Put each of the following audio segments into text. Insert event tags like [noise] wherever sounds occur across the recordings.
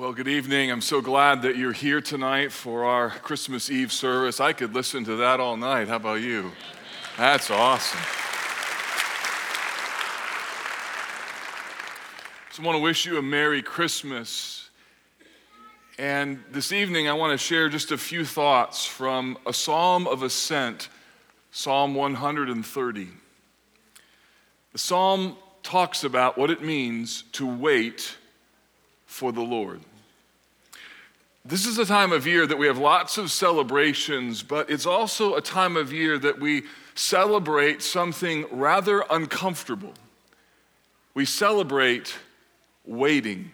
Well, good evening. I'm so glad that you're here tonight for our Christmas Eve service. I could listen to that all night. How about you? That's awesome. So, I want to wish you a Merry Christmas. And this evening, I want to share just a few thoughts from a psalm of ascent, Psalm 130. The psalm talks about what it means to wait for the Lord. This is a time of year that we have lots of celebrations, but it's also a time of year that we celebrate something rather uncomfortable. We celebrate waiting.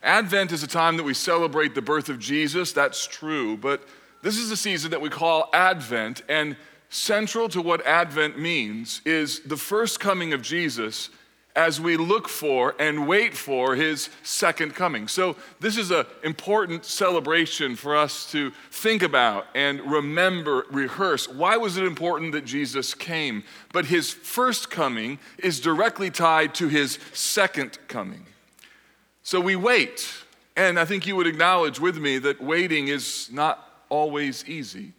Advent is a time that we celebrate the birth of Jesus, that's true, but this is a season that we call Advent, and central to what Advent means is the first coming of Jesus as we look for and wait for his second coming. So, this is an important celebration for us to think about and remember, rehearse. Why was it important that Jesus came? But his first coming is directly tied to his second coming. So, we wait. And I think you would acknowledge with me that waiting is not always easy.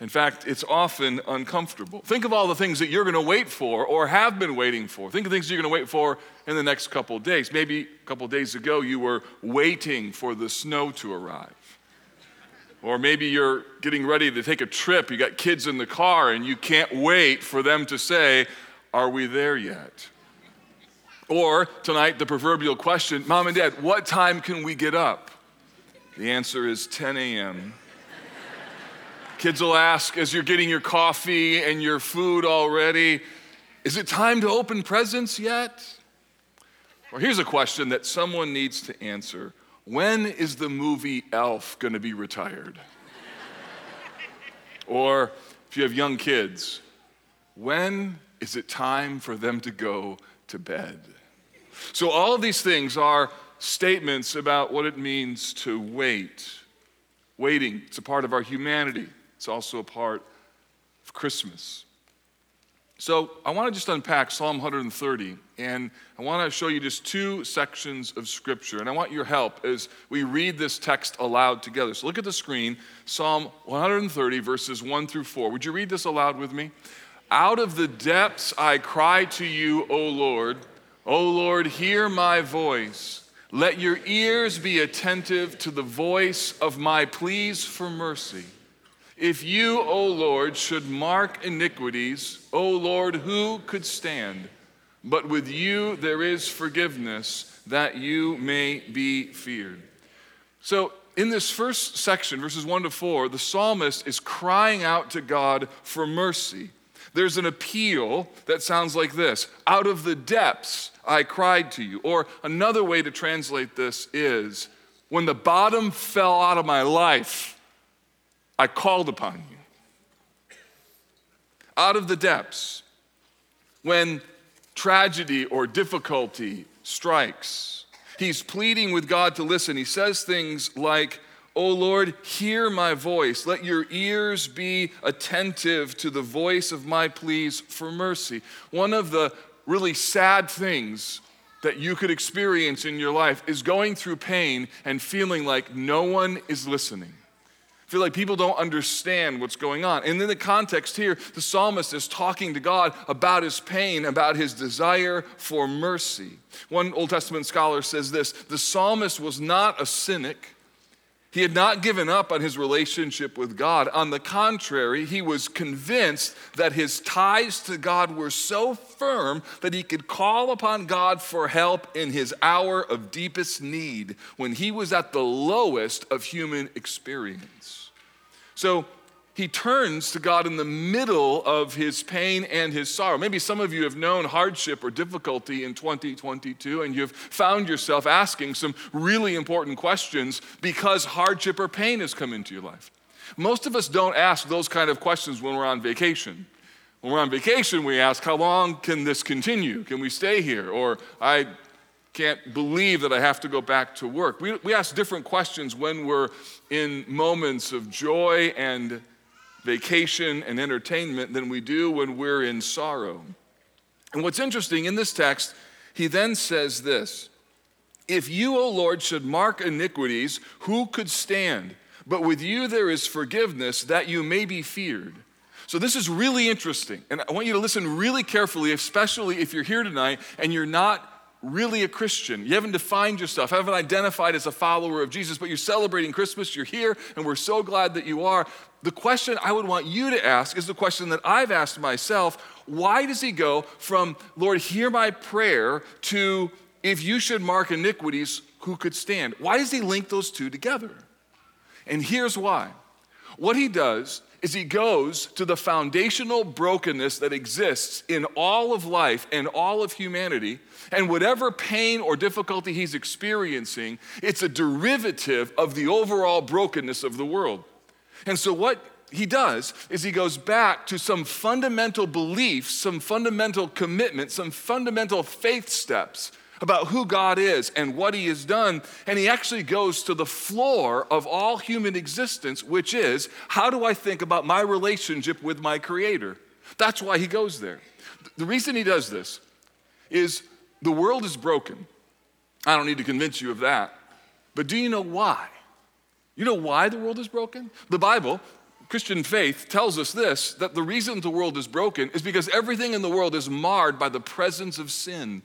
In fact, it's often uncomfortable. Think of all the things that you're going to wait for or have been waiting for. Think of things you're going to wait for in the next couple days. Maybe a couple days ago you were waiting for the snow to arrive. Or maybe you're getting ready to take a trip. You got kids in the car and you can't wait for them to say, Are we there yet? Or tonight, the proverbial question Mom and Dad, what time can we get up? The answer is 10 a.m. Kids will ask as you're getting your coffee and your food already, is it time to open presents yet? Or here's a question that someone needs to answer When is the movie Elf going to be retired? [laughs] or if you have young kids, when is it time for them to go to bed? So, all of these things are statements about what it means to wait. Waiting, it's a part of our humanity. It's also a part of Christmas. So I want to just unpack Psalm 130, and I want to show you just two sections of Scripture. And I want your help as we read this text aloud together. So look at the screen, Psalm 130, verses 1 through 4. Would you read this aloud with me? Out of the depths I cry to you, O Lord. O Lord, hear my voice. Let your ears be attentive to the voice of my pleas for mercy. If you, O Lord, should mark iniquities, O Lord, who could stand? But with you there is forgiveness, that you may be feared. So, in this first section, verses 1 to 4, the psalmist is crying out to God for mercy. There's an appeal that sounds like this Out of the depths I cried to you. Or another way to translate this is When the bottom fell out of my life, I called upon you. Out of the depths, when tragedy or difficulty strikes, he's pleading with God to listen. He says things like, O Lord, hear my voice. Let your ears be attentive to the voice of my pleas for mercy. One of the really sad things that you could experience in your life is going through pain and feeling like no one is listening feel like people don't understand what's going on. And in the context here, the psalmist is talking to God about his pain, about his desire for mercy. One Old Testament scholar says this the psalmist was not a cynic. He had not given up on his relationship with God. On the contrary, he was convinced that his ties to God were so firm that he could call upon God for help in his hour of deepest need when he was at the lowest of human experience. So he turns to God in the middle of his pain and his sorrow. Maybe some of you have known hardship or difficulty in 2022 and you've found yourself asking some really important questions because hardship or pain has come into your life. Most of us don't ask those kind of questions when we're on vacation. When we're on vacation, we ask, How long can this continue? Can we stay here? Or, I can't believe that I have to go back to work. We, we ask different questions when we're in moments of joy and vacation and entertainment than we do when we're in sorrow. And what's interesting in this text, he then says this If you, O Lord, should mark iniquities, who could stand? But with you there is forgiveness that you may be feared. So, this is really interesting. And I want you to listen really carefully, especially if you're here tonight and you're not really a Christian. You haven't defined yourself, haven't identified as a follower of Jesus, but you're celebrating Christmas, you're here, and we're so glad that you are. The question I would want you to ask is the question that I've asked myself why does he go from, Lord, hear my prayer, to, if you should mark iniquities, who could stand? Why does he link those two together? And here's why. What he does is he goes to the foundational brokenness that exists in all of life and all of humanity, and whatever pain or difficulty he's experiencing, it's a derivative of the overall brokenness of the world. And so, what he does is he goes back to some fundamental beliefs, some fundamental commitments, some fundamental faith steps about who God is and what He has done. And He actually goes to the floor of all human existence, which is how do I think about my relationship with my Creator? That's why He goes there. The reason He does this is the world is broken. I don't need to convince you of that. But do you know why? You know why the world is broken? The Bible, Christian faith, tells us this that the reason the world is broken is because everything in the world is marred by the presence of sin.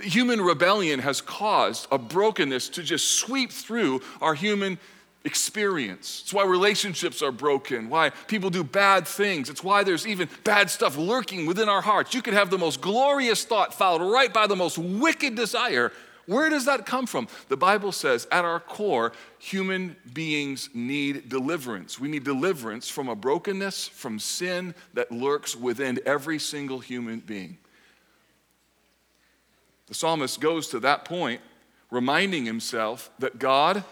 Human rebellion has caused a brokenness to just sweep through our human experience. It's why relationships are broken, why people do bad things. It's why there's even bad stuff lurking within our hearts. You could have the most glorious thought followed right by the most wicked desire. Where does that come from? The Bible says at our core, human beings need deliverance. We need deliverance from a brokenness, from sin that lurks within every single human being. The psalmist goes to that point, reminding himself that God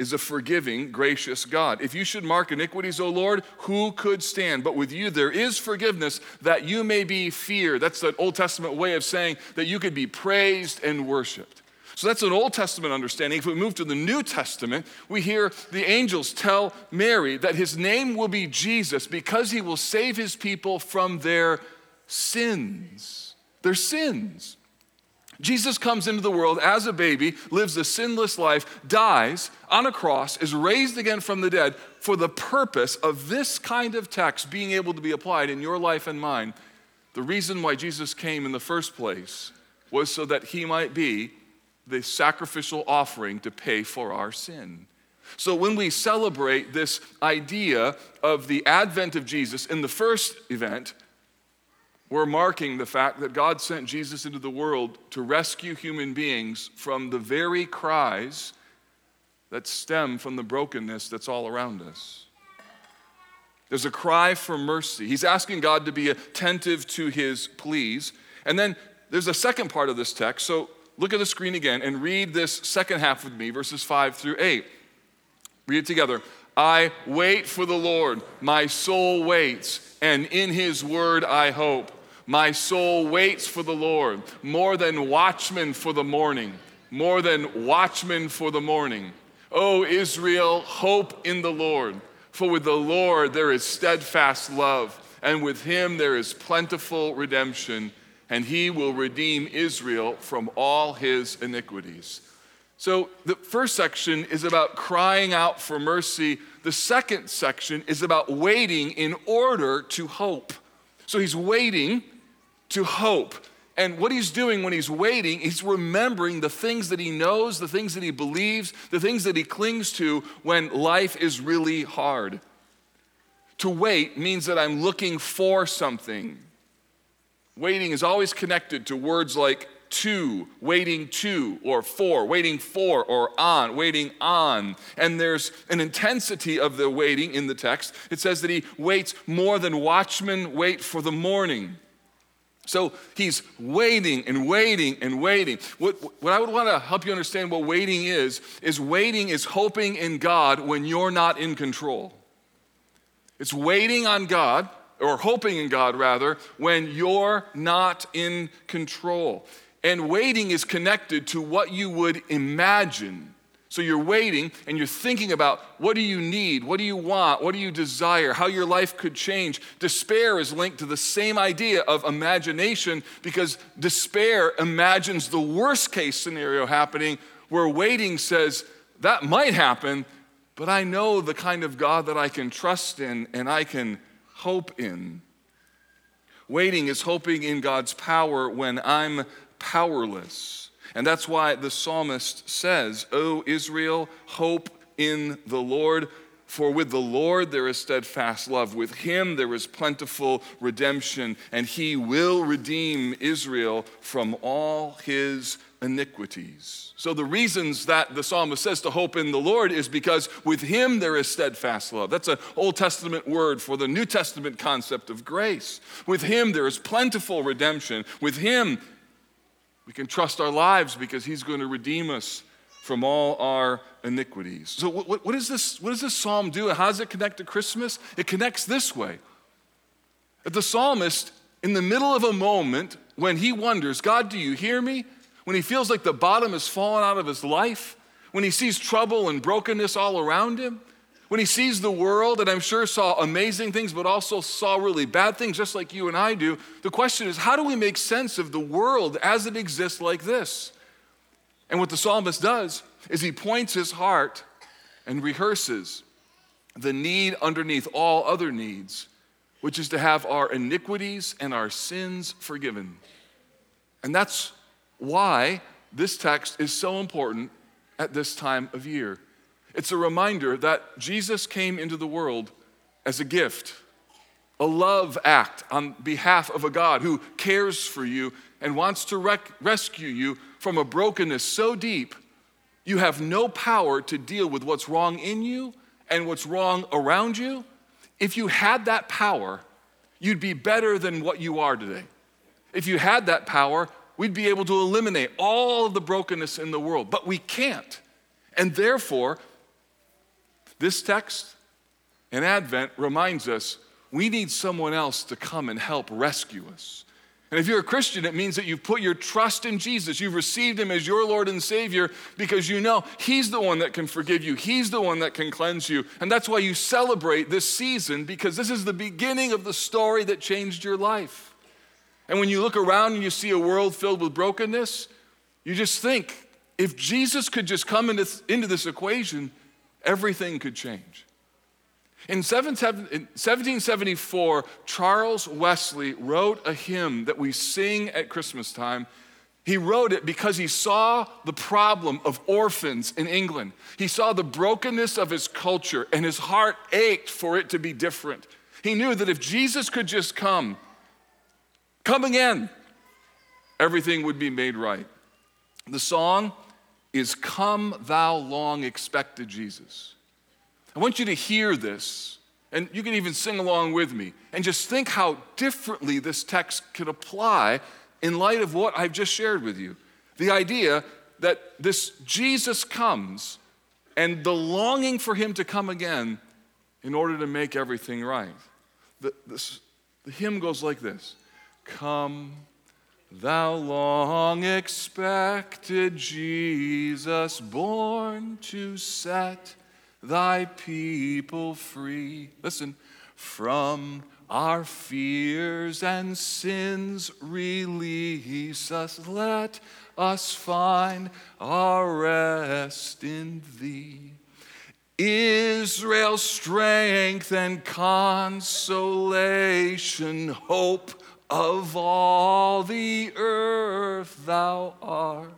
is a forgiving, gracious God. If you should mark iniquities, O Lord, who could stand? But with you there is forgiveness that you may be feared. That's the Old Testament way of saying that you could be praised and worshiped. So that's an Old Testament understanding. If we move to the New Testament, we hear the angels tell Mary that his name will be Jesus because he will save his people from their sins. Their sins. Jesus comes into the world as a baby, lives a sinless life, dies on a cross, is raised again from the dead for the purpose of this kind of text being able to be applied in your life and mine. The reason why Jesus came in the first place was so that he might be the sacrificial offering to pay for our sin. So when we celebrate this idea of the advent of Jesus in the first event, we're marking the fact that God sent Jesus into the world to rescue human beings from the very cries that stem from the brokenness that's all around us. There's a cry for mercy. He's asking God to be attentive to his pleas. And then there's a second part of this text. So look at the screen again and read this second half with me, verses 5 through 8. Read it together. I wait for the Lord, my soul waits, and in his word I hope. My soul waits for the Lord more than watchmen for the morning, more than watchmen for the morning. O Israel, hope in the Lord, for with the Lord there is steadfast love, and with him there is plentiful redemption, and he will redeem Israel from all his iniquities. So the first section is about crying out for mercy. The second section is about waiting in order to hope. So he's waiting to hope. And what he's doing when he's waiting, he's remembering the things that he knows, the things that he believes, the things that he clings to when life is really hard. To wait means that I'm looking for something. Waiting is always connected to words like to, waiting to, or for, waiting for, or on, waiting on. And there's an intensity of the waiting in the text. It says that he waits more than watchmen wait for the morning. So he's waiting and waiting and waiting. What, what I would want to help you understand what waiting is, is waiting is hoping in God when you're not in control. It's waiting on God, or hoping in God rather, when you're not in control. And waiting is connected to what you would imagine So you're waiting and you're thinking about what do you need? What do you want? What do you desire? How your life could change. Despair is linked to the same idea of imagination because despair imagines the worst case scenario happening, where waiting says, that might happen, but I know the kind of God that I can trust in and I can hope in. Waiting is hoping in God's power when I'm powerless. And that's why the psalmist says, O Israel, hope in the Lord. For with the Lord there is steadfast love. With him there is plentiful redemption, and he will redeem Israel from all his iniquities. So, the reasons that the psalmist says to hope in the Lord is because with him there is steadfast love. That's an Old Testament word for the New Testament concept of grace. With him there is plentiful redemption. With him we can trust our lives because He's going to redeem us from all our iniquities. So, what, what, is this, what does this psalm do? How does it connect to Christmas? It connects this way that the psalmist, in the middle of a moment when he wonders, God, do you hear me? When he feels like the bottom has fallen out of his life, when he sees trouble and brokenness all around him, when he sees the world, and I'm sure saw amazing things, but also saw really bad things, just like you and I do, the question is how do we make sense of the world as it exists like this? And what the psalmist does is he points his heart and rehearses the need underneath all other needs, which is to have our iniquities and our sins forgiven. And that's why this text is so important at this time of year. It's a reminder that Jesus came into the world as a gift, a love act on behalf of a God who cares for you and wants to rec- rescue you from a brokenness so deep you have no power to deal with what's wrong in you and what's wrong around you. If you had that power, you'd be better than what you are today. If you had that power, we'd be able to eliminate all of the brokenness in the world, but we can't. And therefore, this text in Advent reminds us we need someone else to come and help rescue us. And if you're a Christian, it means that you've put your trust in Jesus. You've received him as your Lord and Savior because you know he's the one that can forgive you, he's the one that can cleanse you. And that's why you celebrate this season because this is the beginning of the story that changed your life. And when you look around and you see a world filled with brokenness, you just think if Jesus could just come into, into this equation, everything could change. In 1774, Charles Wesley wrote a hymn that we sing at Christmas time. He wrote it because he saw the problem of orphans in England. He saw the brokenness of his culture, and his heart ached for it to be different. He knew that if Jesus could just come, come again, everything would be made right. The song is Come Thou Long Expected Jesus. I want you to hear this, and you can even sing along with me, and just think how differently this text could apply in light of what I've just shared with you. The idea that this Jesus comes and the longing for him to come again in order to make everything right. The, this, the hymn goes like this Come, Thou long expected Jesus, born to set thy people free. Listen, from our fears and sins release us. Let us find our rest in thee. Israel's strength and consolation, hope of all the earth, thou art,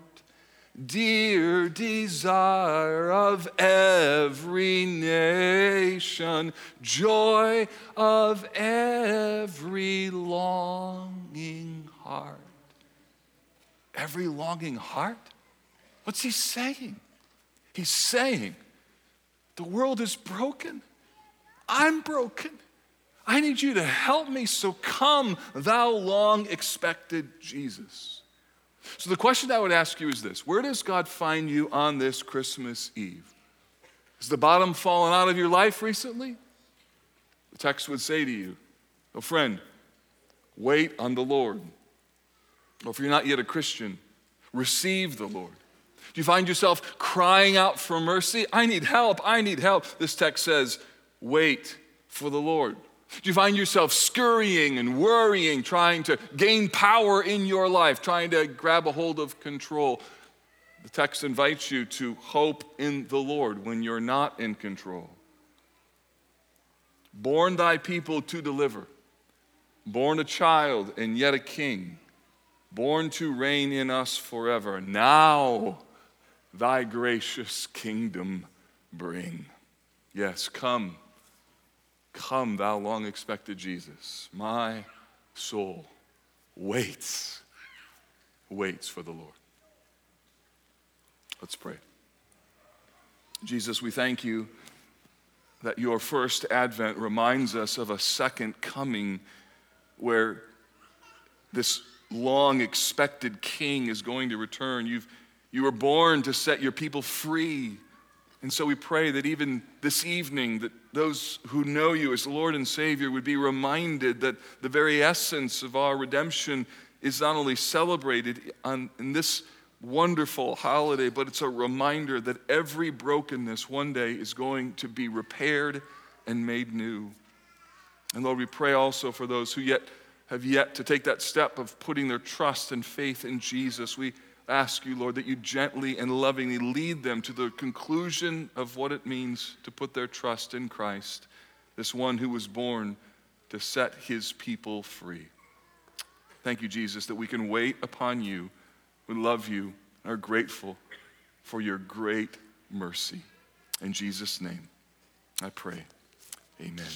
dear desire of every nation, joy of every longing heart. Every longing heart? What's he saying? He's saying, the world is broken. I'm broken. I need you to help me, so come, thou long expected Jesus. So, the question I would ask you is this Where does God find you on this Christmas Eve? Has the bottom fallen out of your life recently? The text would say to you, Oh, friend, wait on the Lord. Or if you're not yet a Christian, receive the Lord. Do you find yourself crying out for mercy? I need help. I need help. This text says, wait for the Lord. Do you find yourself scurrying and worrying, trying to gain power in your life, trying to grab a hold of control? The text invites you to hope in the Lord when you're not in control. Born thy people to deliver, born a child and yet a king, born to reign in us forever. Now thy gracious kingdom bring. Yes, come Come, thou long expected Jesus. My soul waits, waits for the Lord. Let's pray. Jesus, we thank you that your first advent reminds us of a second coming where this long expected king is going to return. You've, you were born to set your people free and so we pray that even this evening, that those who know you as Lord and Savior would be reminded that the very essence of our redemption is not only celebrated on, in this wonderful holiday, but it's a reminder that every brokenness one day is going to be repaired and made new. And Lord, we pray also for those who yet have yet to take that step of putting their trust and faith in Jesus. We ask you, Lord, that you gently and lovingly lead them to the conclusion of what it means to put their trust in Christ, this one who was born to set his people free. Thank you, Jesus, that we can wait upon you. We love you and are grateful for your great mercy. In Jesus' name, I pray. Amen.